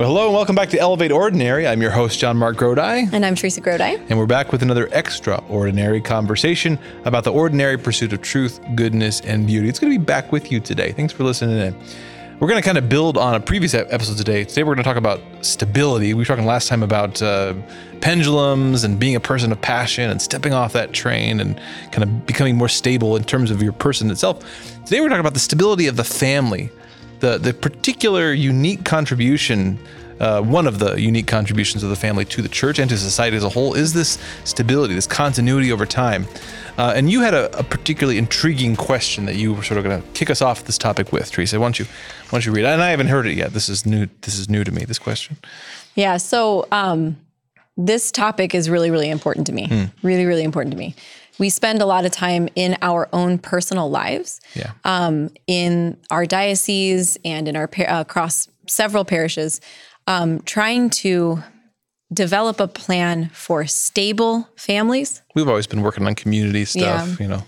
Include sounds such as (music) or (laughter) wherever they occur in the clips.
Well, hello and welcome back to Elevate Ordinary. I'm your host, JonMarc Grodi. And I'm Teresa Grodi. and we're back with another extraordinary conversation about the ordinary pursuit of truth, goodness, and beauty. It's going to be back with you today. Thanks for listening in. We're going to kind of build on a previous episode today. Today, we're going to talk about stability. We were talking last time about uh, pendulums and being a person of passion and stepping off that train and kind of becoming more stable in terms of your person itself. Today, we're talking about the stability of the family the the particular unique contribution, uh, one of the unique contributions of the family to the church and to society as a whole, is this stability, this continuity over time. Uh, and you had a, a, particularly intriguing question that you were sort of going to kick us off this topic with, Teresa. Why don't you why don't you read it? And I haven't heard it yet. This is new. This is new to me. This question. Yeah. So um, this topic is really really important to me. Hmm. Really really important to me we spend a lot of time in our own personal lives, yeah. um, in our diocese and in our uh, across several parishes, um, trying to develop a plan for stable families. We've always been working on community stuff, yeah. you know,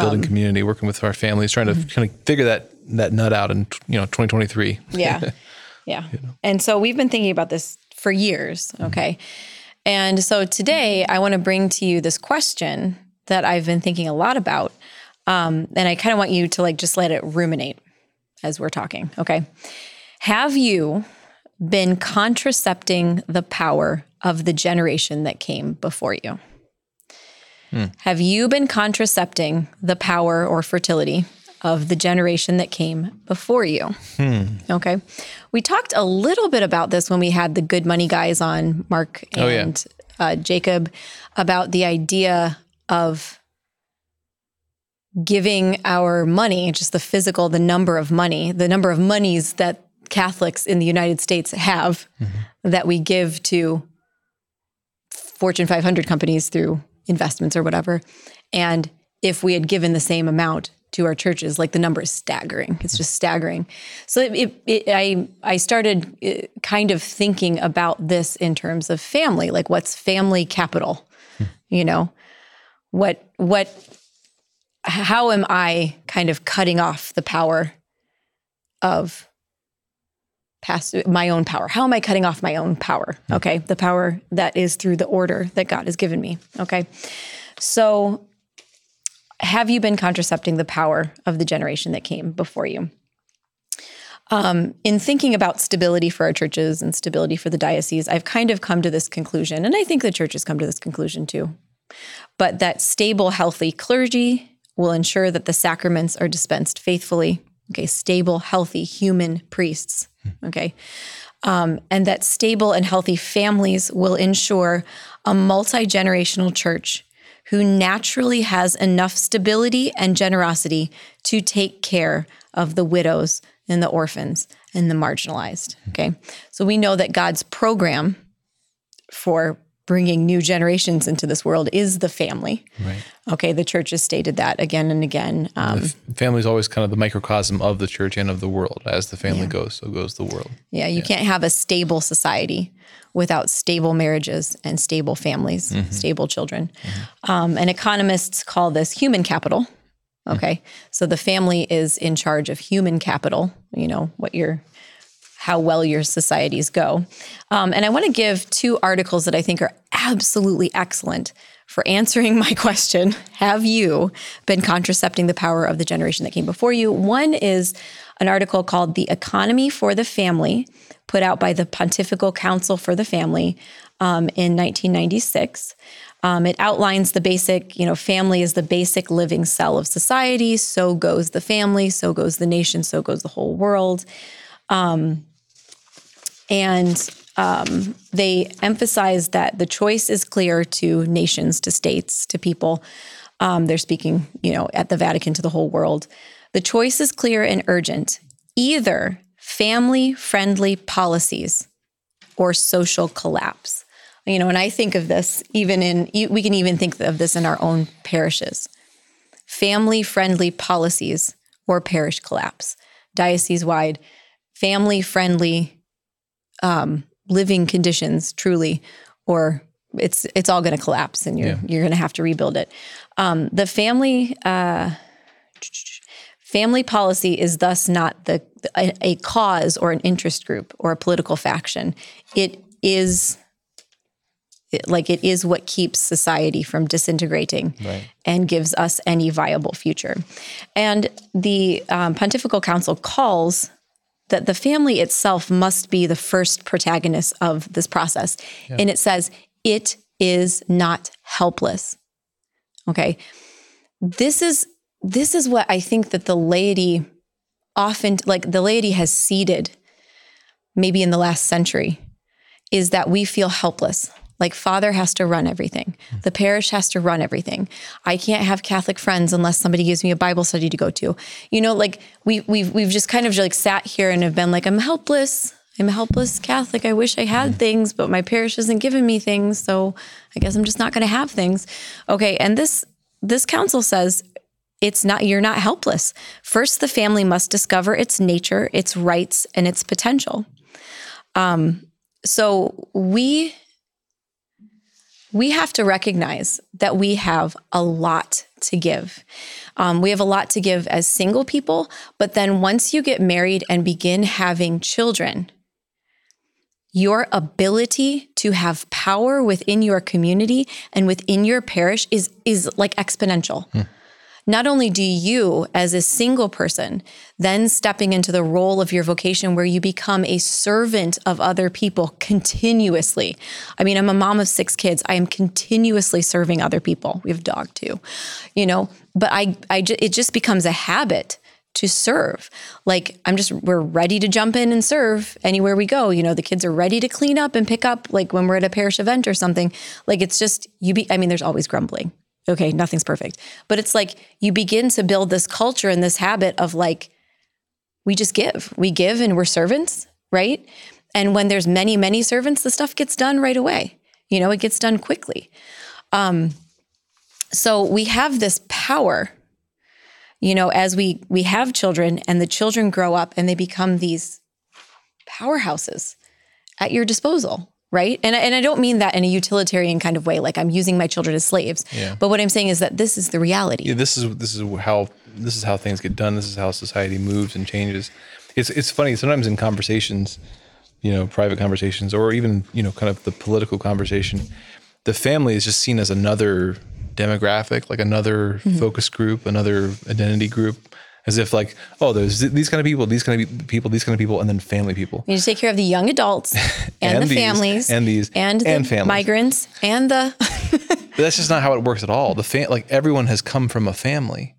building um, community, working with our families, trying to mm-hmm. kind of figure that that nut out in you know 2023. Yeah, (laughs) yeah. You know? And so we've been thinking about this for years. Mm-hmm. Okay. Mm-hmm. And so today I want to bring to you this question that I've been thinking a lot about. Um, and I kind of want you to like just let it ruminate as we're talking. Okay. Have you been contracepting the power of the generation that came before you? Hmm. Have you been contracepting the power or fertility of the generation that came before you? Hmm. Okay. We talked a little bit about this when we had the good money guys on, Mark and oh, yeah. uh, Jacob, about the idea of giving our money, just the physical, the number of money, the number of monies that Catholics in the United States have mm-hmm. that we give to Fortune 500 companies through investments or whatever. And if we had given the same amount to our churches, like the number is staggering. It's just staggering. So it, it, it, I I started uh, kind of thinking about this in terms of family, like what's family capital, hmm. you know, what what how am I kind of cutting off the power of past my own power? How am I cutting off my own power? Hmm. Okay, the power that is through the order that God has given me. Okay, so have you been contracepting the power of the generation that came before you? Um, in thinking about stability for our churches and stability for the diocese, I've kind of come to this conclusion, and I think the church has come to this conclusion too but that stable, healthy clergy will ensure that the sacraments are dispensed faithfully. Okay, stable, healthy human priests. Okay. Um, and that stable and healthy families will ensure a multi generational church who naturally has enough stability and generosity to take care of the widows and the orphans and the marginalized. Okay. So we know that God's program for bringing new generations into this world is the family. Right. Okay, the church has stated that again and again. Um, family is always kind of the microcosm of the church and of the world. As the family yeah. goes, so goes the world. Yeah, you yeah. can't have a stable society without stable marriages and stable families, mm-hmm. stable children. Mm-hmm. Um, and economists call this human capital. Mm-hmm. Okay, mm-hmm. so the family is in charge of human capital. You know what you're how well your societies go. Um, and I want to give two articles that I think are absolutely excellent for answering (laughs) my question Have you been contracepting the power of the generation that came before you? One is an article called The Economy for the Family, put out by the Pontifical Council for the Family um, in 1996. Um, it outlines the basic, you know, family is the basic living cell of society. So goes the family, so goes the nation, so goes the whole world. Um, and um, they emphasize that the choice is clear to nations, to states, to people. Um, they're speaking, you know, at the Vatican to the whole world. The choice is clear and urgent either family friendly policies or social collapse. You know, and I think of this even in, we can even think of this in our own parishes family friendly policies or parish collapse, diocese wide, family friendly um, living conditions truly, or it's it's all going to collapse and you're yeah. you're going to have to rebuild it. Um, the family uh, Family policy is thus not the a, a cause or an interest group or a political faction. It is it- like it is what keeps society from disintegrating Right. and gives us any viable future. And the um, Pontifical Council calls that the family itself must be the first protagonist of this process. And it says, it is not helpless. Okay. This is this is what I think that the laity often like the laity has ceded maybe in the last century is that we feel helpless. Like father has to run everything. The parish has to run everything. I can't have Catholic friends unless somebody gives me a Bible study to go to. You know, like we we've we've just kind of like sat here and have been like, I'm helpless. I'm a helpless Catholic. I wish I had things, but my parish isn't giving me things, so I guess I'm just not going to have things. Okay, and this this council says it's not you're not helpless. First, the family must discover its nature, its rights, and its potential. Um, so we we have to recognize that we have a lot to give. Um, we have a lot to give as single people, but then once you get married and begin having children, your ability to have power within your community and within your parish is is like exponential. Not only do you, as a single person, then stepping into the role of your vocation where you become a servant of other people continuously. I mean, I'm a mom of six kids. I am continuously serving other people. We have a dog too, you know, but I, I, it just becomes a habit to serve. Like I'm just we're ready to jump in and serve anywhere we go. You know, the kids are ready to clean up and pick up like when we're at a parish event or something. Like it's just you be I mean there's always grumbling. Okay, nothing's perfect. But it's like you begin to build this culture and this habit of like we just give. We give and we're servants, right? And when there's many many servants, the stuff gets done right away. You know, it gets done quickly. Um so we have this power you know as we we have children and the children grow up and they become these powerhouses at your disposal right and, and i don't mean that in a utilitarian kind of way like i'm using my children as slaves Yeah. but what i'm saying is that this is the reality Yeah, this is this is how this is how things get done. This is how society moves and changes. It's it's funny sometimes in conversations, you know, private conversations or even you know, kind of the political conversation, the family is just seen as another demographic, like another mm-hmm. focus group, another identity group, as if like oh, there's these kind of people, these kind of people, these kind of people, and then family people. you need to take care of the young adults and, (laughs) And the these, families and these, and the and families. migrants and the (laughs) But that's just not how it works at all. The fam- like everyone has come from a family.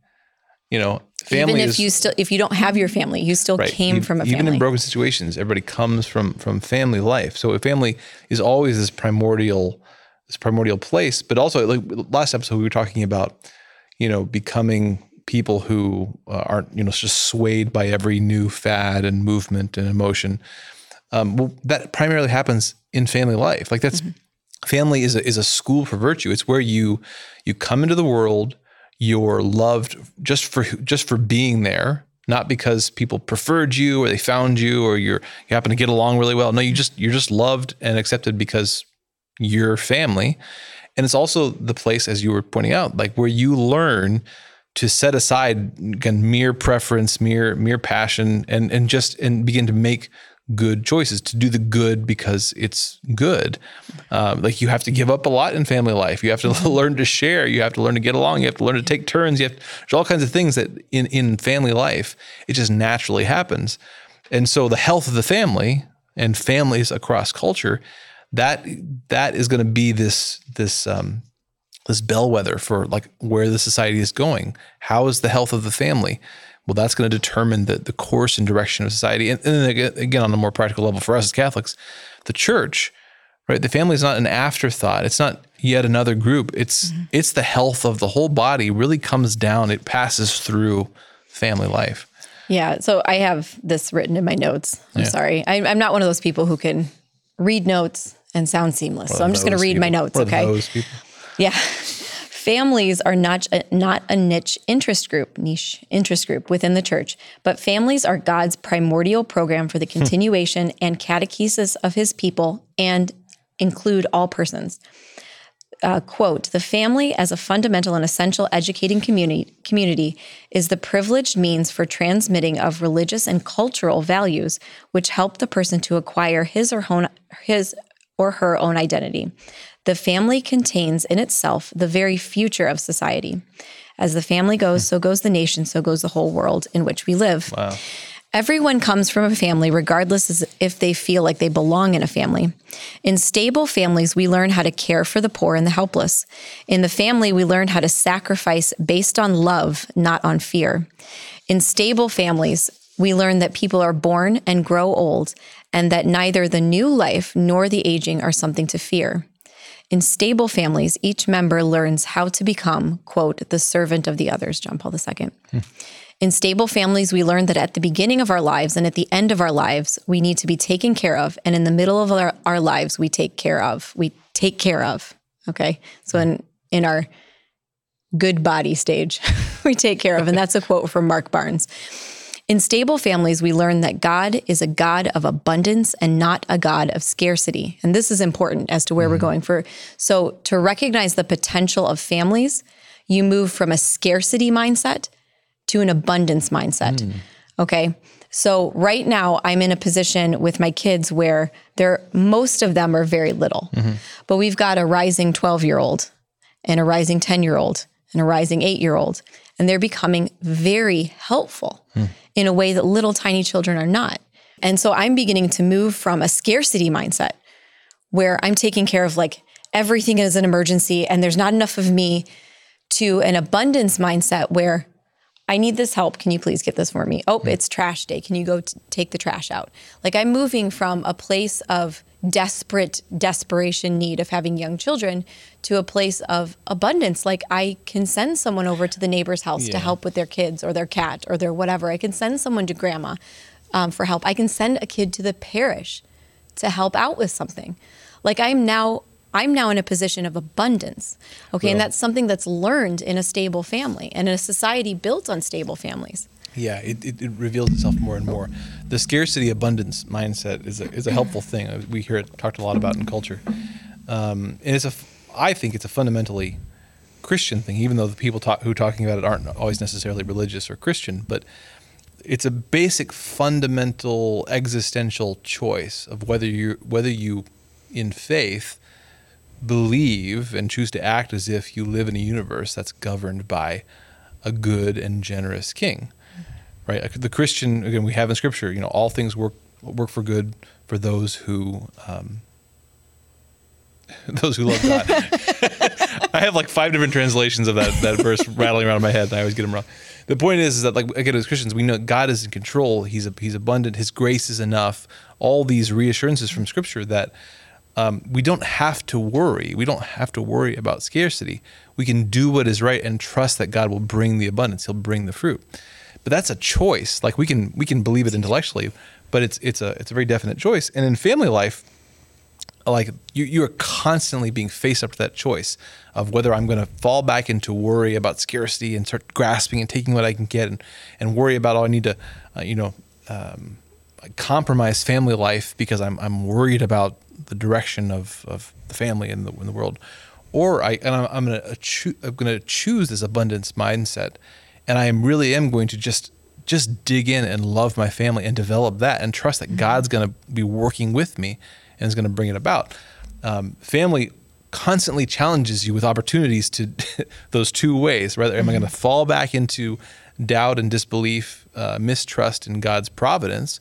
You know, family even if is you still if you don't have your family you still came Ev- from a family. Even in broken situations, everybody comes from from family life. So a family is always this primordial, this primordial place. But also, like last episode, we were talking about, you know, becoming people who uh, aren't, you know, just swayed by every new fad and movement and emotion. Um, well, that primarily happens in family life. Like that's family is a, is a school for virtue. It's where you you come into the world. You're loved just for just for being there, not because people preferred you or they found you or you're you happen to get along really well. No, you just you're just loved and accepted because you're family. And it's also the place, as you were pointing out, like where you learn to set aside again mere preference, mere mere passion, and and just and begin to make good choices to do the good because it's good. Um, like you have to give up a lot in family life. You have to (laughs) learn to share. You have to learn to get along. You have to learn to take turns. You have there's all kinds of things that in in family life it just naturally happens. And so the health of the family and families across culture that that is going to be this this um, this bellwether for like where the society is going. How is the health of the family? Well, that's going to determine the, the course and direction of society. And, and then again, again, on a more practical level for us as Catholics, the church, right? The family is not an afterthought. It's not yet another group. It's mm-hmm. it's the health of the whole body. Really comes down. It passes through family life. Yeah. So I have this written in my notes. I'm sorry. I, I'm not one of those people who can read notes and sound seamless. so I'm just going to read my notes. What Okay. Yeah. Families are not a, not a niche interest group, niche interest group within the church, but families are God's primordial program for the continuation and catechesis of his people and include all persons. uh, quote, the family as a fundamental and essential educating community, community is the privileged means for transmitting of religious and cultural values which help the person to acquire his or, own, his or her own identity. The family contains in itself the very future of society. As the family goes, so goes the nation, so goes the whole world in which we live. Wow. Everyone comes from a family, regardless if they feel like they belong in a family. In stable families, we learn how to care for the poor and the helpless. In the family, we learn how to sacrifice based on love, not on fear. In stable families, we learn that people are born and grow old, and that neither the new life nor the aging are something to fear. In stable families, each member learns how to become, quote, the servant of the others, John Paul II. Hmm. In stable families, we learn that at the beginning of our lives and at the end of our lives, we need to be taken care of. And in the middle of our, our lives, we take care of. We take care of. Okay. So in, in our good body stage, (laughs) we take care of. And that's a quote from Marc Barnes. In stable families, we learn that God is a God of abundance and not a God of scarcity. And this is important as to where mm-hmm. we're going for. So, to recognize the potential of families, you move from a scarcity mindset to an abundance mindset. Mm. Okay. So right now I'm in a position with my kids where they're most of them are very little. Mm-hmm. But we've got a rising 12-year-old and a rising 10-year-old and a rising 8-year-old and they're becoming very helpful mm. In a way that little tiny children are not. And so I'm beginning to move from a scarcity mindset where I'm taking care of like everything is an emergency and there's not enough of me to an abundance mindset where I need this help. Can you please get this for me? Oh, it's trash day. Can you go t- take the trash out? Like I'm moving from a place of desperate desperation need of having young children to a place of abundance like i can send someone over to the neighbor's house yeah. to help with their kids or their cat or their whatever i can send someone to grandma um, for help i can send a kid to the parish to help out with something like i'm now I'm now in a position of abundance. Okay. Well, and that's something that's learned in a stable family and in a society built on stable families. Yeah, it, it, it, reveals itself more and more. The scarcity abundance mindset is a, is a helpful thing. We hear it talked a lot about in culture. Um, and it's a, I think it's a fundamentally Christian thing, even though the people talk, who are talking about it aren't always necessarily religious or Christian, but it's a basic fundamental existential choice of whether you whether you in faith believe and choose to act as if you live in a universe that's governed by a good and generous king. Right? The Christian, again, we have in Scripture, you know, all things work work for good for those who um, (laughs) those who love God. (laughs) I have like five different translations of that that verse (laughs) rattling around in my head, and I always get them wrong. The point is, is that like again, as Christians, we know God is in control. He's a, He's abundant. His grace is enough. All these reassurances from Scripture that um, we don't have to worry. We don't have to worry about scarcity. We can do what is right and trust that God will bring the abundance. He'll bring the fruit. But that's a choice. Like we can we can believe it intellectually, but it's it's a it's a very definite choice. And in family life, like you you are constantly being faced up to that choice of whether I'm going to fall back into worry about scarcity and start grasping and taking what I can get and and worry about all I need to, uh, you know. Um, compromise family life because I'm I'm worried about the direction of, of the family and the, in the world, or I and I'm, gonna uh, I'm gonna choose this abundance mindset, and I am really am going to just just dig in and love my family and develop that and trust that mm-hmm. God's gonna be working with me and is gonna bring it about. Um, family constantly challenges you with opportunities to (laughs) those two ways. Rather, am I going to mm-hmm. fall back into doubt and disbelief, uh, mistrust in God's providence,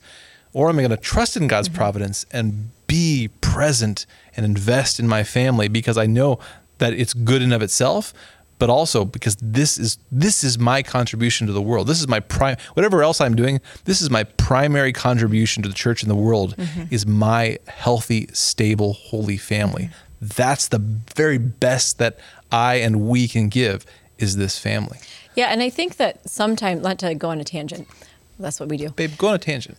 or am I going to trust in God's mm-hmm. providence and be present and invest in my family because I know that it's good in of itself, but also because this is this is my contribution to the world. This is my prime whatever else I'm doing, this is my primary contribution to the church and the world mm-hmm. is my healthy, stable, holy family. Mm-hmm. That's the very best that I and we can give is this family. Yeah, and I think that sometimes not to go on a tangent. That's what we do. Babe, go on a tangent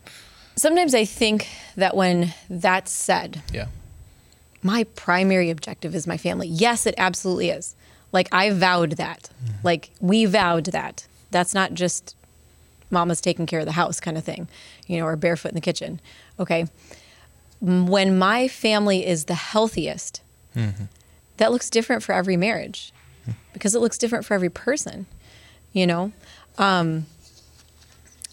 sometimes I think that when that's said, yeah, my primary objective is my family. Yes, it absolutely is. Like I vowed that. Mm-hmm. Like we vowed that. That's not just mama's taking care of the house kind of thing, you know, or barefoot in the kitchen. Okay. When my family is the healthiest, mm-hmm. that looks different for every marriage because it looks different for every person, you know? Um,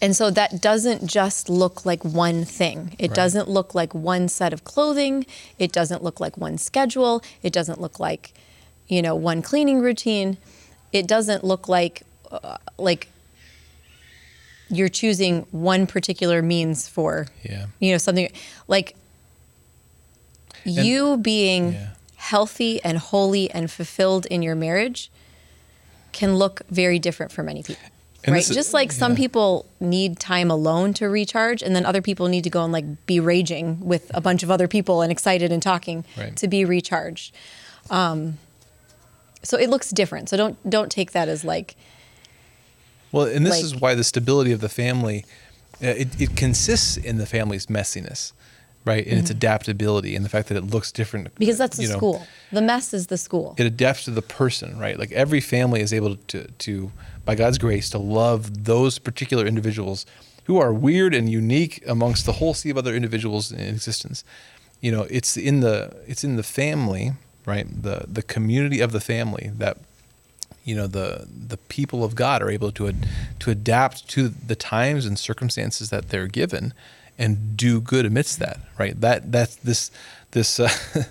and so that doesn't just look like one thing. It Right. doesn't look like one set of clothing. It doesn't look like one schedule. It doesn't look like, you know, one cleaning routine. It doesn't look like, uh, like you're choosing one particular means for Yeah. you know something like you being yeah. healthy and holy and fulfilled in your marriage can look very different for many people And right is- just like some people need time alone to recharge and then other people need to go and like be raging with a bunch of other people and excited and talking Right. to be recharged um, so it looks different so don't don't take that as like Well, and this Like- is why the stability of the family uh, it, it consists in the family's messiness, right? And its adaptability and the fact that it looks different Mm-hmm. because that's the know, school the mess is the school It adapts to the person, right? Like every family is able to to by God's grace to love those particular individuals who are weird and unique amongst the whole sea of other individuals in existence. You know, it's in the it's in the family, right? The the community of the family that you know the the people of God are able to ad, to adapt to the times and circumstances that they're given and do good amidst that right? That that's this this uh, (laughs)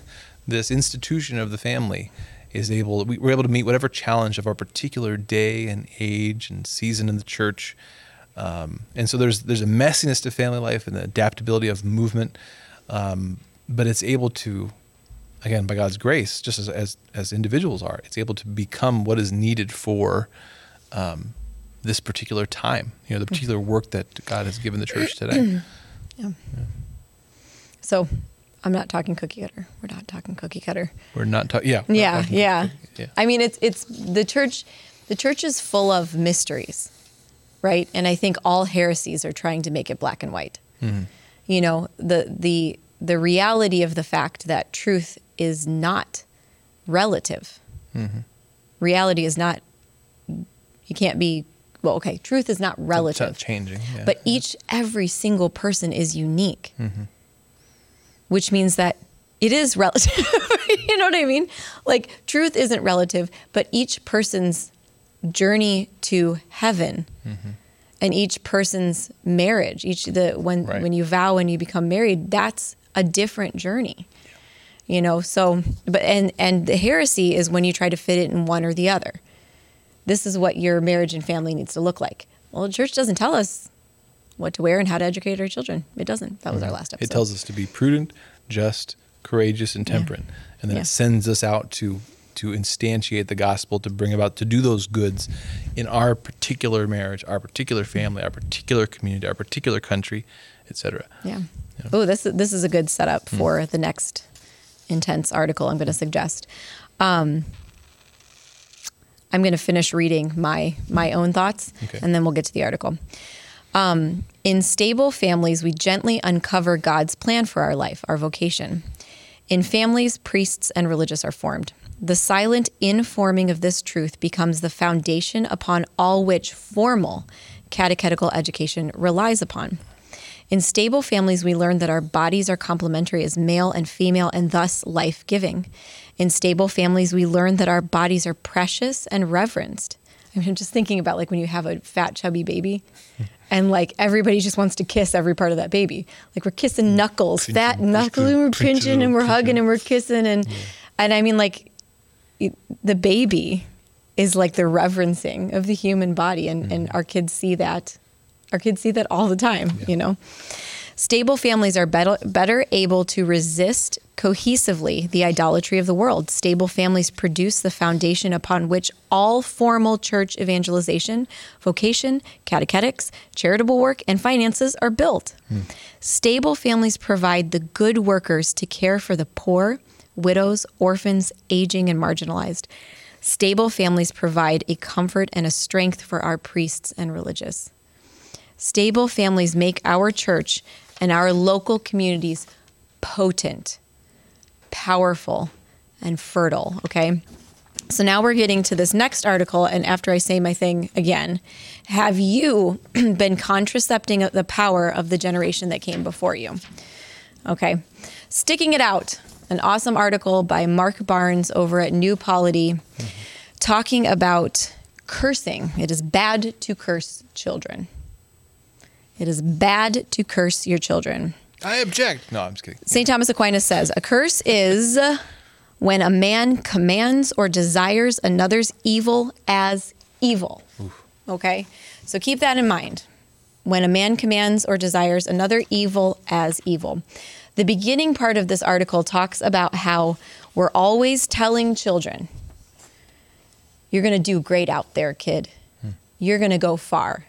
this institution of the family is able we- we're able to meet whatever challenge of our particular day and age and season in the church. Um, and so there's there's a messiness to family life and the adaptability of movement. Um, but it's able to again by God's grace, just as as, as individuals are, it's able to become what is needed for um, this particular time. You know, the particular work that God has given the church today. (clears throat) Yeah. So i'm not talking cookie cutter we're not talking cookie cutter We're not talking. Yeah. we're not yeah talking- yeah yeah. i mean it's it's the church the church is full of mysteries right and i think all heresies are trying to make it black and white Mm-hmm. you know the the the reality of the fact that truth is not relative Mm-hmm. reality is not you can't be well okay truth is not It's not relative changing. Yeah. but each every single person is unique Mm-hmm. which means that it is relative (laughs) you know what i mean like truth isn't relative but each person's journey to heaven Mm-hmm. and each person's marriage each the when Right. when you vow and you become married that's a different journey you know? So but and and the heresy is when you try to fit it in one or the other. This is what your marriage and family needs to look like. Well the church doesn't tell us what to wear and how to educate our children. It doesn't. That was our mm-hmm. last episode. it tells us to be prudent, just, courageous, and temperate, and then Yeah. it sends us out to to instantiate the gospel, to bring about, to do those goods in our particular marriage, our particular family, our particular community, our particular country, etc. Yeah. Oh, this this is a good setup for the next intense article I'm going to suggest. Um, I'm going to finish reading my my own thoughts, Okay. and then we'll get to the article. Um, in stable families, we gently uncover God's plan for our life, our vocation. In families, priests and religious are formed. The silent informing of this truth becomes the foundation upon all which formal catechetical education relies upon. In stable families, we learn that our bodies are complementary as male and female and thus life giving. In stable families, we learn that our bodies are precious and reverenced. I mean, I'm just thinking about like when you have a fat, chubby baby (laughs) and like everybody just wants to kiss every part of that baby. Like we're kissing mm. knuckles, fat Pinching, knuckles, and we're pinching, and we're pinching. hugging and we're kissing. And, and I mean, like the baby is like the reverencing of the human body. And, and mm. our kids see that. Our kids see that all the time, you know? Stable families are better, better able to resist cohesively the idolatry of the world. Stable families produce the foundation upon which all formal church evangelization, vocation, catechetics, charitable work, and finances are built. Hmm. Stable families provide the good workers to care for the poor, widows, orphans, aging, and marginalized. Stable families provide a comfort and a strength for our priests and religious. Stable families make our church and our local communities potent, powerful, and fertile. Okay. So now we're getting to this next article. And after I say my thing again, have you (clears throat) been contracepting the power of the generation that came before you? Okay. Sticking it out an awesome article by Marc Barnes over at New Polity mm-hmm. talking about cursing. It is bad to curse children. It is bad to curse your children. I object. No, I'm just kidding. St. Thomas Aquinas says a curse is when a man commands or desires another's evil as evil. Okay? So keep that in mind. When a man commands or desires another evil as evil. The beginning part of this article talks about how we're always telling children, you're going to do great out there, kid. Hmm. You're going to go far.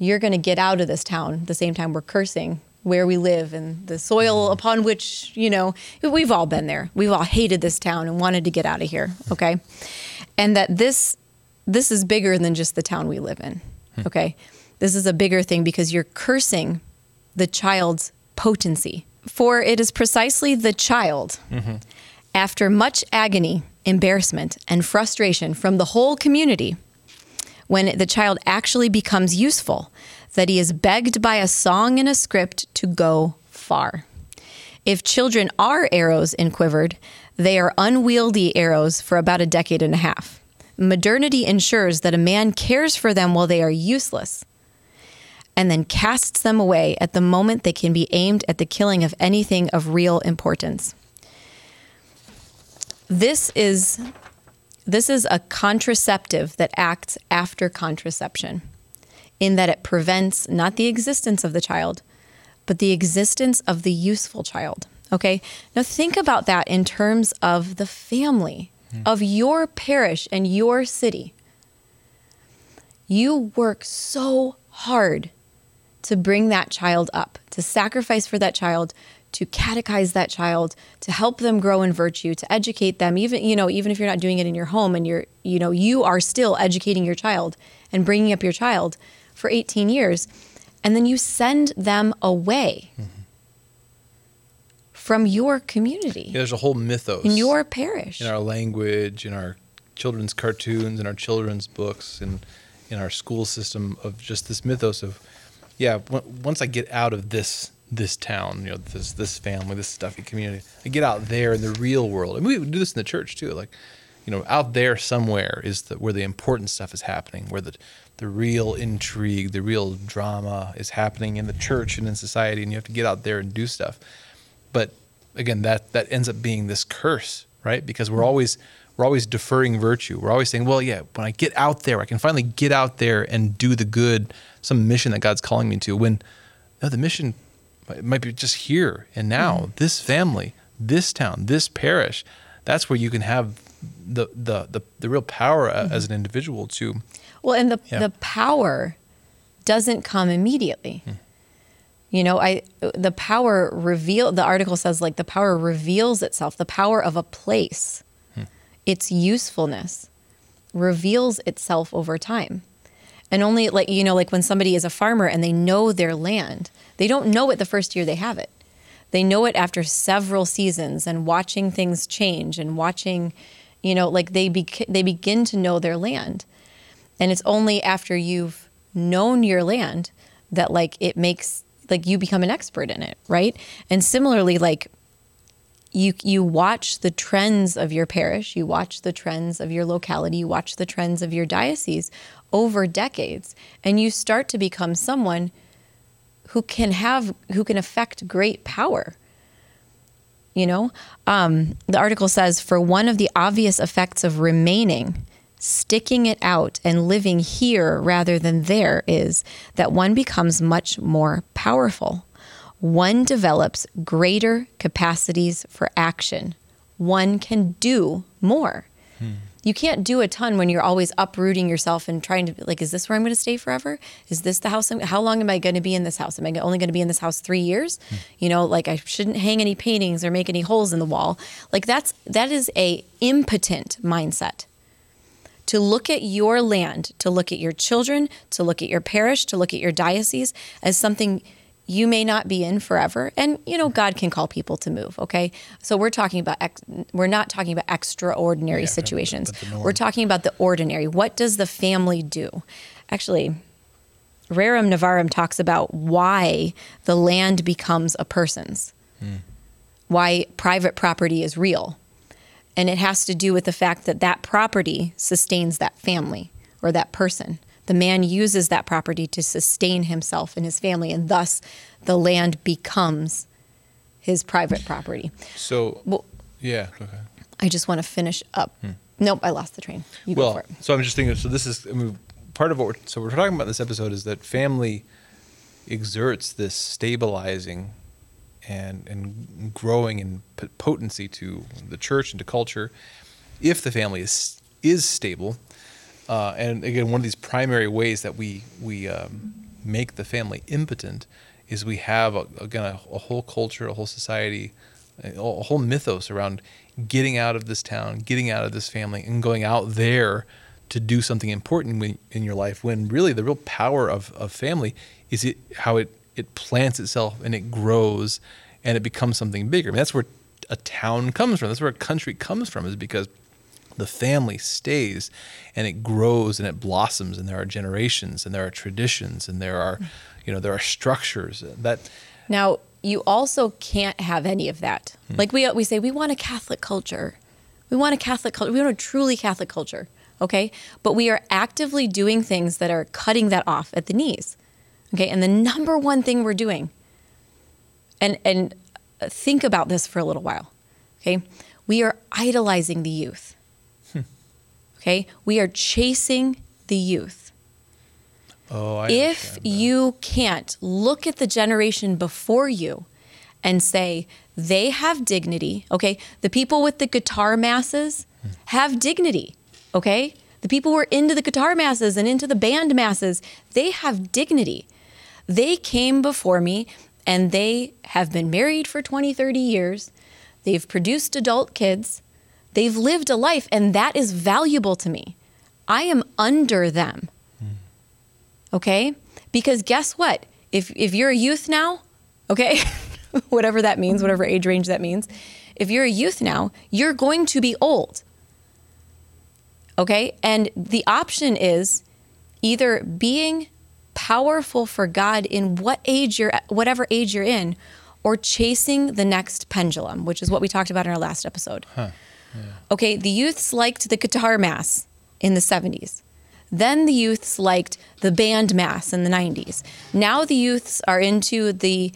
You're going to get out of this town the same time we're cursing where we live and the soil mm. upon which, you know, we've all been there. We've all hated this town and wanted to get out of here, hmm. okay? And that this this is bigger than just the town we live in. Hmm. Okay? This is a bigger thing because you're cursing the child's potency. For it is precisely the child mm-hmm. after much agony, embarrassment, and frustration from the whole community, when the child actually becomes useful, that he is begged by a song and a script to go far. If children are arrows in quivered, they are unwieldy arrows for about a decade and a half. Modernity ensures that a man cares for them while they are useless and then casts them away at the moment they can be aimed at the killing of anything of real importance. This is this is a contraceptive that acts after contraception in that it prevents not the existence of the child, but the existence of the useful child. Okay? Now think about that in terms of the family hmm. of your parish and your city. You work so hard to bring that child up, to sacrifice for that child, to catechize that child, to help them grow in virtue, to educate them even you know even if you're not doing it in your home and you're you know you are still educating your child and bringing up your child for 18 years and then you send them away mm-hmm. from your community. Yeah, there's a whole mythos in your parish. in our language, in our children's cartoons, in our children's books, and in our school system of just this mythos of, yeah, w- once I get out of this this town, you know, this this family, this stuffy community, I get out there in the real world, and we do this in the church too, like, you know, out there somewhere is the, where the important stuff is happening, where the the real intrigue, the real drama is happening in the church and in society, and you have to get out there and do stuff. But again that that ends up being this curse right? Because we're mm-hmm. always we're always deferring virtue. We're always saying well yeah when i get out there i can finally get out there and do the good some mission that god's calling me to. When no the mission might- might be just here and now this family this town this parish that's where you can have the the the, the real power a- as an individual to Well, and the Yeah. the power doesn't come immediately. Hmm. You know, I the power reveal the article says like the power reveals itself, the power of a place. Hmm. Its usefulness reveals itself over time. And only like you know like when somebody is a farmer and they know their land, they don't know it the first year they have it. They know it after several seasons and watching things change and watching you know like they bec- they begin to know their land. And it's only after you've known your land that like it makes like you become an expert in it, right? And similarly, like you you watch the trends of your parish, you watch the trends of your locality, you watch the trends of your diocese over decades, and you start to become someone who can have who can affect great power. You know um, the article says for one of the obvious effects of remaining sticking it out and living here rather than there is that one becomes much more powerful one develops greater capacities for action. One can do more. Hmm. You can't do a ton when you're always uprooting yourself and trying to like is this where i'm going to stay forever? Is this the house I'm, how long am i going to be in this house? Am i only going to be in this house three years? Hmm. You know like i shouldn't hang any paintings or make any holes in the wall. Like that's that is a impotent mindset. To look at your land to look at your children to look at your parish to look at your diocese as something you may not be in forever. And you know god can call people to move okay? So we're talking about ex- we're not talking about extraordinary situations. the norm. we're talking about the ordinary. What does the family do? Actually rerum novarum talks about why the land becomes a person's. Hmm. Why private property is real. And it has to do with the fact that that property sustains that family or that person. The man uses that property to sustain himself and his family, and thus the land becomes his private property. So, Well, yeah. Okay. I just want to finish up. Hmm. Nope, I lost the train. You go Well, for it. so I'm just thinking. So this is I mean, part of what we're so we're talking about in this episode is that family exerts this stabilizing and and growing in potency to the church and to culture if the family is is stable. Uh, and again, one of these primary ways that we we um, make the family impotent is we have a, again a, a whole culture, a whole society, a, a whole mythos around getting out of this town, getting out of this family, and going out there to do something important in your life. When really the real power of, of family is it how it it plants itself and it grows and it becomes something bigger. I mean, that's where a town comes from. That's where a country comes from. Is because the family stays and it grows and it blossoms and there are generations and there are traditions and there are you know there are structures that Now, you also can't have any of that. Hmm. Like we we say we want a Catholic culture. We want a Catholic culture. We want a truly Catholic culture, okay? But we are actively doing things that are cutting that off at the knees. Okay? And the number one thing we're doing and and uh, think about this for a little while. Okay? We are idolizing the youth. Okay? We are chasing the youth oh I if you can't look at the generation before you and say they have dignity, okay? The people with the guitar masses have dignity, okay? The people who are into the guitar masses and into the band masses, they have dignity. They came before me and they have been married for 20, 30 years. They've produced adult kids. They've lived a life, and that is valuable to me. I am under them. Hmm. Okay? Because guess what? If if you're a youth now okay (laughs) whatever that means whatever age range that means if you're a youth now you're going to be old. Okay? And the option is either being powerful for god in what age you're whatever age you're in or chasing the next pendulum which is what we talked about in our last episode okay the youths liked the guitar mass in the 70s then the youths liked the band mass in the 90s. Now the youths are into the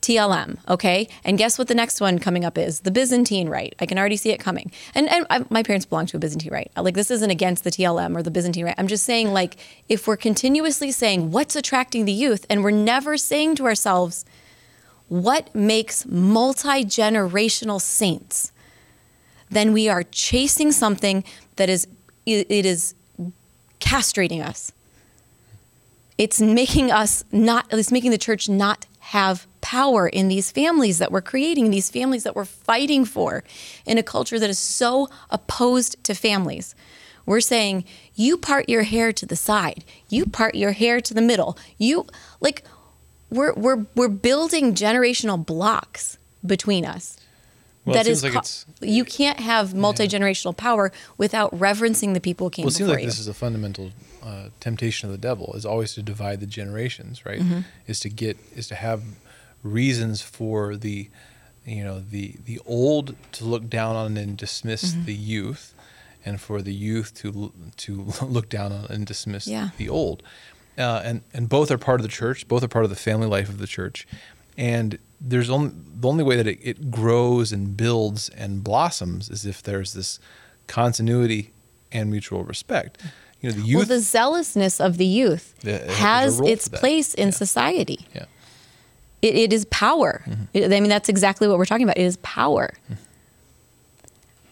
TLM, okay? And guess what the next one coming up is? The Byzantine Rite. I can already see it coming. And, and I, my parents belong to a Byzantine Rite. Like, this isn't against the TLM or the Byzantine Rite. I'm just saying, like, if we're continuously saying what's attracting the youth and we're never saying to ourselves, what makes multi generational saints, then we are chasing something that is, it is castrating us. It's making us not, it's making the church not have power in these families that we're creating, these families that we're fighting for in a culture that is so opposed to families. We're saying, you part your hair to the side, you part your hair to the middle. You, like, we're, we're, we're building generational blocks between us Well, it that is seems like co- it's- you can't have multi-generational power without reverencing the people who came Well, it seems like you. this is a fundamental uh, temptation of the devil is always to divide the generations, right? Mm-hmm. Is to get is to have reasons for the you know the the old to look down on and dismiss Mm-hmm. the youth, and for the youth to to (laughs) look down on and dismiss Yeah. the old, uh, and and both are part of the church. Both are part of the family life of the church, and there's only the only way that it, it grows and builds and blossoms is if there's this continuity and mutual respect. You know, the youth. well, the zealousness of the youth has a has role its place in Yeah. society. yeah. It, it is power. Mm-hmm. It- I mean, that's exactly what we're talking about. It is power.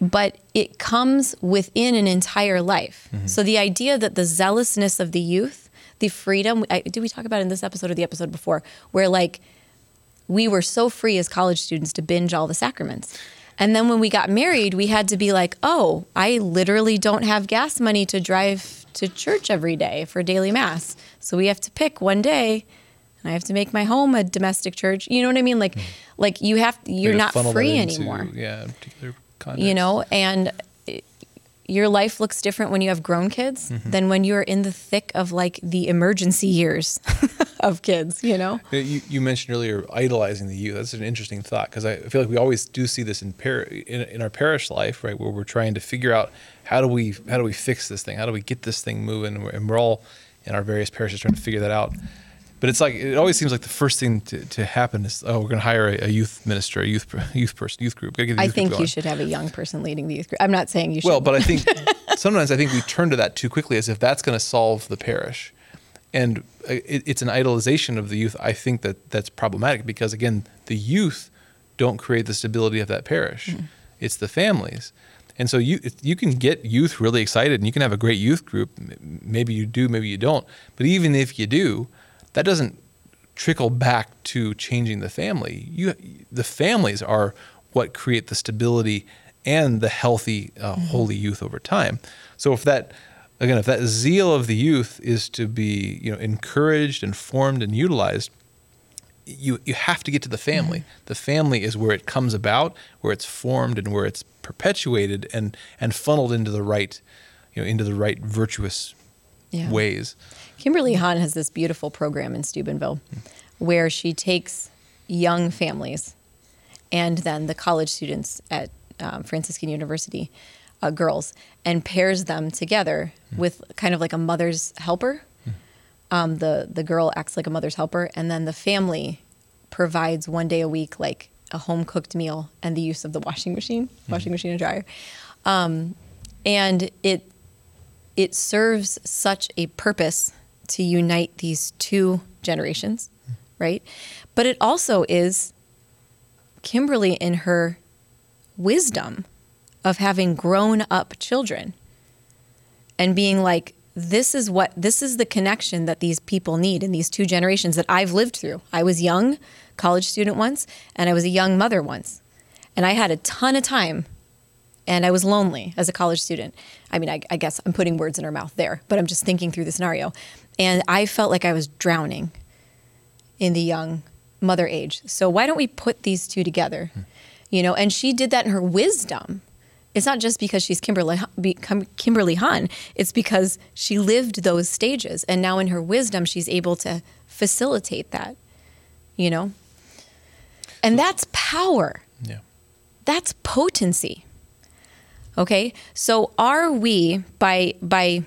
But it comes within an entire life. Mm-hmm. So the idea that the zealousness of the youth, the freedom, I, did we talk about in this episode or the episode before, where like we were so free as college students to binge all the sacraments. And then when we got married, we had to be like, oh, I literally don't have gas money to drive to church every day for daily mass. So we have to pick one day and I have to make my home a domestic church. You know what I mean? Like like you have you're not free into, anymore. Yeah, particular context. You know, and your life looks different when you have grown kids Mm-hmm. than when you're in the thick of like the emergency years (laughs) of kids, you know? You, you mentioned earlier idolizing the youth. That's an interesting thought because I feel like we always do see this in, par- in in our parish life, right, where we're trying to figure out how do we how do we fix this thing, how do we get this thing moving, and we're, and we're all in our various parishes trying to figure that out. But it's like it always seems like the first thing to, to happen is oh we're going to hire a, a youth minister, a youth youth person, youth group. Gotta get the I youth group think you should have a young person leading the youth group. I'm not saying you should. Well, but I think (laughs) sometimes I think we turn to that too quickly as if that's going to solve the parish, and uh, it, it's an idolization of the youth. I think that that's problematic because again, the youth don't create the stability of that parish; it's the families. And so you you can get youth really excited, and you can have a great youth group. Maybe you do, maybe you don't. But even if you do, that doesn't trickle back to changing the family. You, the families are what create the stability and the healthy, uh, holy youth over time. So if that, again, if that zeal of the youth is to be, you know, encouraged and formed and utilized, you you have to get to the family. The family is where it comes about, where it's formed, and where it's perpetuated and and funneled into the right, you know, into the right virtuous Yeah. ways. Kimberly Hahn has this beautiful program in Steubenville where she takes young families and then the college students at um, Franciscan University, uh, girls, and pairs them together with kind of like a mother's helper. Um, the the girl acts like a mother's helper, and then the family provides one day a week like a home cooked meal and the use of the washing machine, washing machine and dryer, um, and it it serves such a purpose to unite these two generations, right? But it also is Kimberly in her wisdom of having grown up children and being like, this is what this is the connection that these people need in these two generations that I've lived through. I was young, college student once, and I was a young mother once. And I had a ton of time and I was lonely as a college student. I mean, I, I guess I'm putting words in her mouth there, but I'm just thinking through the scenario. And I felt like I was drowning in the young mother age. So why don't we put these two together? Hmm. You know, and she did that in her wisdom. It's not just because she's Kimberly be- Kimberly Hahn. It's because she lived those stages, and now in her wisdom, she's able to facilitate that. You know, and that's power Yeah. that's potency okay? So are we by by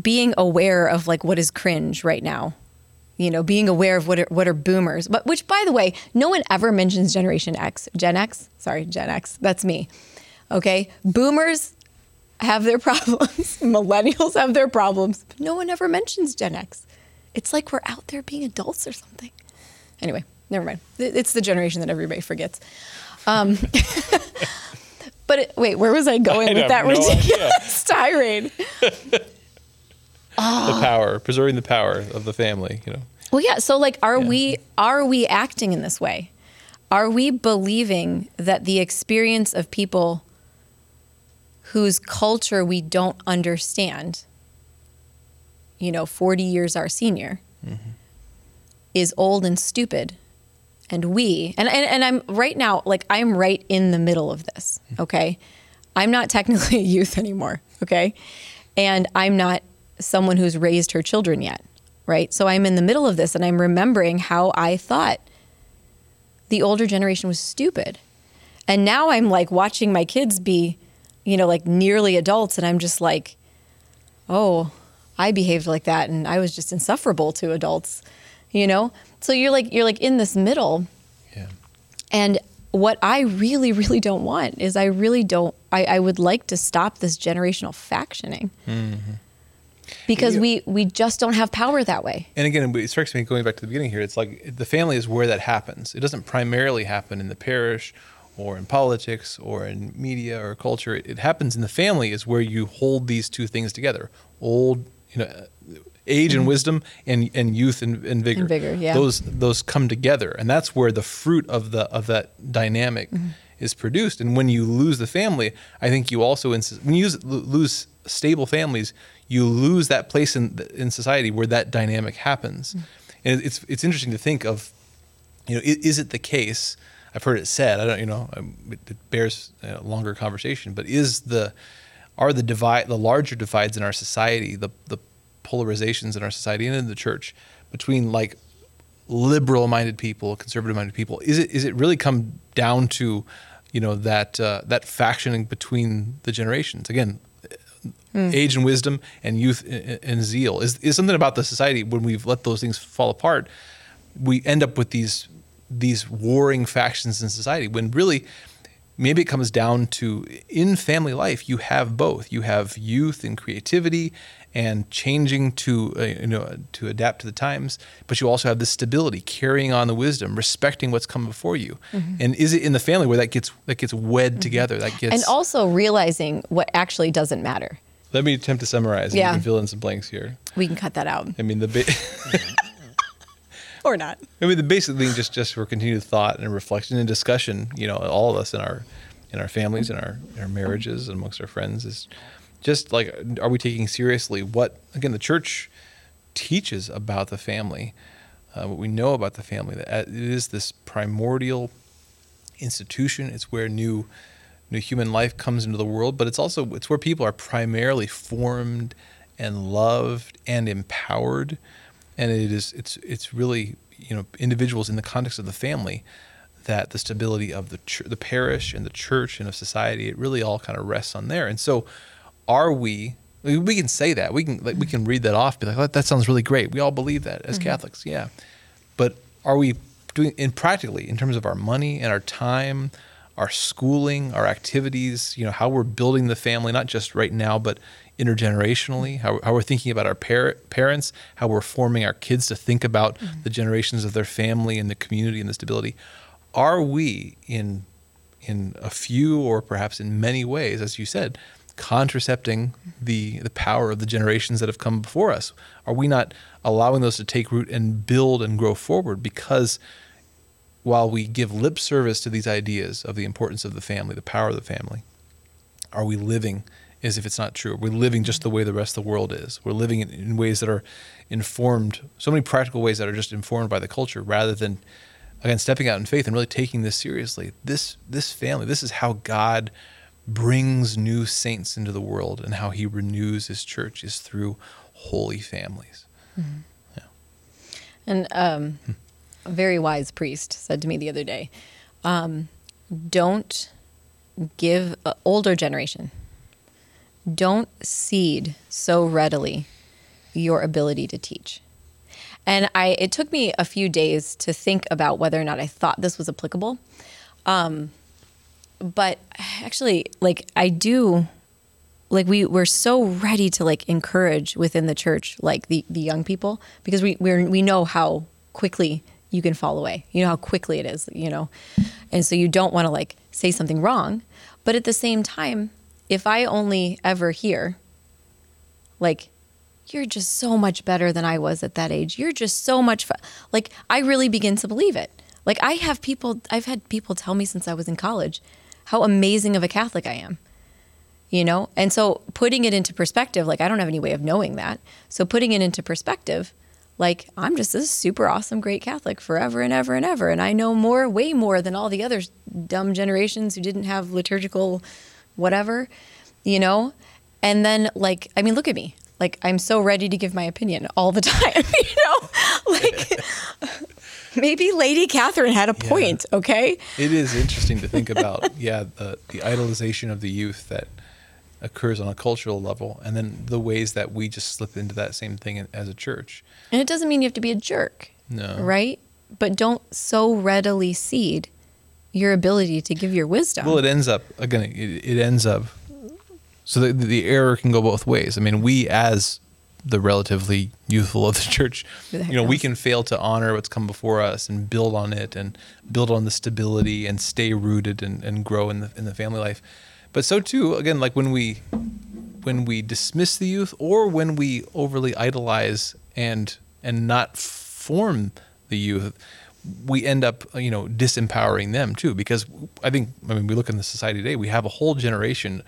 being aware of like what is cringe right now you know being aware of what are, what are boomers but which by the way no one ever mentions generation x gen x? Sorry gen x. That's me. Okay? Boomers have their (laughs) problems. Millennials have their problems. But no one ever mentions gen x. It's like we're out there being adults or something. Anyway never mind. It's the generation that everybody forgets. Um, (laughs) but it, wait where was i going I with that no ridiculous (laughs) tirade The ah. power, preserving the power of the family, you know. Well, yeah. So, like, are we are we acting in this way? Are we believing that the experience of people whose culture we don't understand, you know, forty years our senior, mm-hmm. is old and stupid, and we and, and and I'm right now like I'm right in the middle of this. Okay, I'm not technically (laughs) a youth anymore. Okay, and I'm not someone who's raised her children yet. Right, so I'm in the middle of this, and I'm remembering how I thought the older generation was stupid, and now I'm like watching my kids be, you know, like nearly adults, and I'm just like, oh, I behaved like that, and I was just insufferable to adults, you know. So you're like you're like in this middle, Yeah. and what I really, really don't want is I really don't, I, I would like to stop this generational factioning. Mm-hmm. Because Yeah. we, we just don't have power that way. And again, it strikes me going back to the beginning here. It's like the family is where that happens. It doesn't primarily happen in the parish, or in politics, or in media or culture. It, it happens in the family. Is where you hold these two things together: old, you know, age and wisdom, and and youth and, and vigor. And vigor, yeah. Those those come together, and that's where the fruit of the of that dynamic Mm-hmm. is produced. And when you lose the family, I think you also ins- when you use, lose stable families, you lose that place in in society where that dynamic happens. And it's it's interesting to think of, you know, is it the case? I've heard it said. I don't, you know, um, it it bears a longer conversation. But is the are the divide the larger divides in our society, the the polarizations in our society and in the church, between like liberal minded people, conservative minded people? Is it is it really come down to you know that uh, that factioning between the generations again? Age and wisdom, and youth and, and zeal is is something about the society when we've let those things fall apart. We end up with these these warring factions in society when really maybe it comes down to in family life you have both you have youth and creativity and changing to uh, you know to adapt to the times but you also have this stability carrying on the wisdom respecting what's come before you and is it in the family where that gets that gets wed together that gets And also realizing what actually doesn't matter. let me attempt to summarize and Yeah. can fill in some blanks here We can cut that out i mean the ba- (laughs) or not. I mean, the basic thing, just just for continued thought and reflection and discussion, you know, all of us in our in our families, in our in our marriages, and amongst our friends, is just like, are we taking seriously what again the church teaches about the family, uh, what we know about the family? That it is this primordial institution. It's where new new human life comes into the world, but it's also it's where people are primarily formed and loved and empowered. And it is it's it's really you know individuals in the context of the family that the stability of the ch- the parish and the church and of society it really all kind of rests on there. And so, are we? we can say that we can like, we can read that off, be like, oh, that sounds really great. We all believe that as mm-hmm. Catholics, yeah. But are we doing in practically in terms of our money and our time, our schooling, our activities? You know, how we're building the family, not just right now, but intergenerationally. How, how we're thinking about our par- parents, how we're forming our kids to think about mm-hmm. the generations of their family and the community and the stability. Are we in in a few or perhaps in many ways, as you said, contracepting the the power of the generations that have come before us? Are we not allowing those to take root and build and grow forward? Because while we give lip service to these ideas of the importance of the family, the power of the family, are we living as if it's not true? We're living just the way the rest of the world is. We're living in, in ways that are informed, so many practical ways that are just informed by the culture rather than again stepping out in faith and really taking this seriously. This this family, this is how God brings new saints into the world and how he renews his church is through holy families. Yeah, And um, a very wise priest said to me the other day, um, "Don't give uh, older generation. Don't cede so readily your ability to teach." And I, it took me a few days to think about whether or not I thought this was applicable. Um, but actually, like I do like we we're so ready to like encourage within the church like the the young people because we we we know how quickly you can fall away. You know how quickly it is you know? And so you don't want to like say something wrong but at the same time if i only ever hear like you're just so much better than i was at that age. You're just so much fu-. like i really begin to believe it. Like i have people i've had people tell me since i was in college how amazing of a catholic i am you know? And so putting it into perspective like i don't have any way of knowing that. So putting it into perspective like i'm just this super awesome great catholic forever and ever and ever. And i know more way more than all the other dumb generations who didn't have liturgical whatever you know? And then like i mean look at me. Like i'm so ready to give my opinion all the (laughs) time you know? Like (laughs) (laughs) maybe lady catherine had a point okay It is interesting to think about, (laughs) yeah, the, the idolization of the youth that occurs on a cultural level, and then the ways that we just slip into that same thing as a church. And it doesn't mean you have to be a jerk. No. Right? But don't so readily cede your ability to give your wisdom. Well, it ends up again. It, it ends up so the the error can go both ways. I mean, we as the relatively youthful of the church, the you know, we can fail to honor what's come before us and build on it and build on the stability and stay rooted and, and grow in the in the family life. But so too, again, like when we when we dismiss the youth or when we overly idolize and and not form the youth, we end up you know disempowering them too. Because I think I mean we look in the society today, we have a whole generation,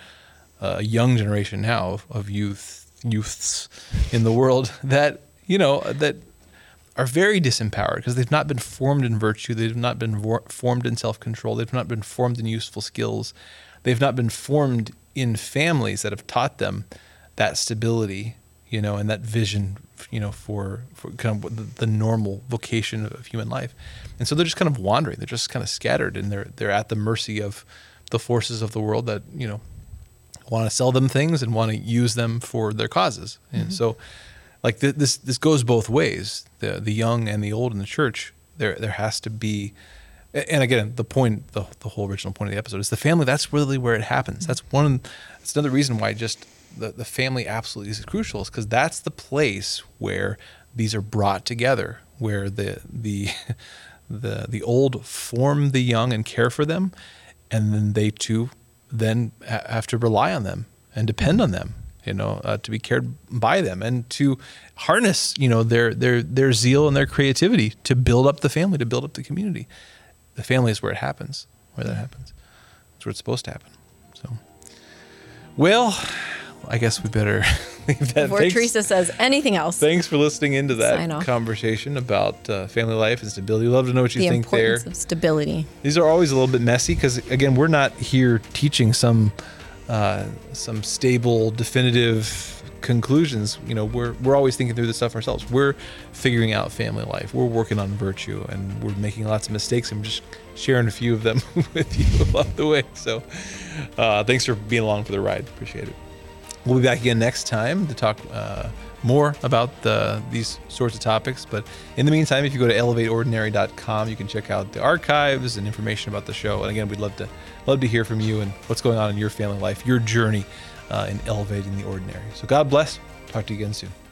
uh, a young generation now of, of youth youths in the world that you know that are very disempowered because they've not been formed in virtue, they've not been vor- formed in self control, they've not been formed in useful skills, they've not been formed in families that have taught them that stability, you know, and that vision, you know, for, for kind of the, the normal vocation of human life. And so they're just kind of wandering. They're just kind of scattered and they're, they're at the mercy of the forces of the world that, you know, want to sell them things and want to use them for their causes. And mm-hmm. so like th- this, this goes both ways, the, the young and the old in the church. There, there has to be, and again, the point, the, the whole original point of the episode is the family. That's really where it happens. Mm-hmm. That's one. That's another reason why just the, the family absolutely is crucial, is because that's the place where these are brought together, where the the (laughs) the the old form the young and care for them, and then they too then have to rely on them and depend on them you know, uh, to be cared by them and to harness, you know, their their their zeal and their creativity to build up the family, to build up the community. The family is where it happens, where that happens. That's where it's supposed to happen. So, well, I guess we better (laughs) leave that. Before Thanks- Teresa says anything else, Thanks for listening into that conversation about uh, family life and stability. Love to know what you the think there. importance of stability. These are always a little bit messy because again, we're not here teaching some uh, some stable, definitive conclusions. You know, we're we're always thinking through this stuff ourselves. We're figuring out family life. We're working on virtue, and we're making lots of mistakes. and just sharing a few of them (laughs) with you (laughs) along the way. So, uh, thanks for being along for the ride. Appreciate it. We'll be back again next time to talk uh, more about the, these sorts of topics. But in the meantime, if you go to elevateordinary.com, you can check out the archives and information about the show. And again, we'd love to love to hear from you and what's going on in your family life, your journey uh, in elevating the ordinary. So God bless. Talk to you again soon.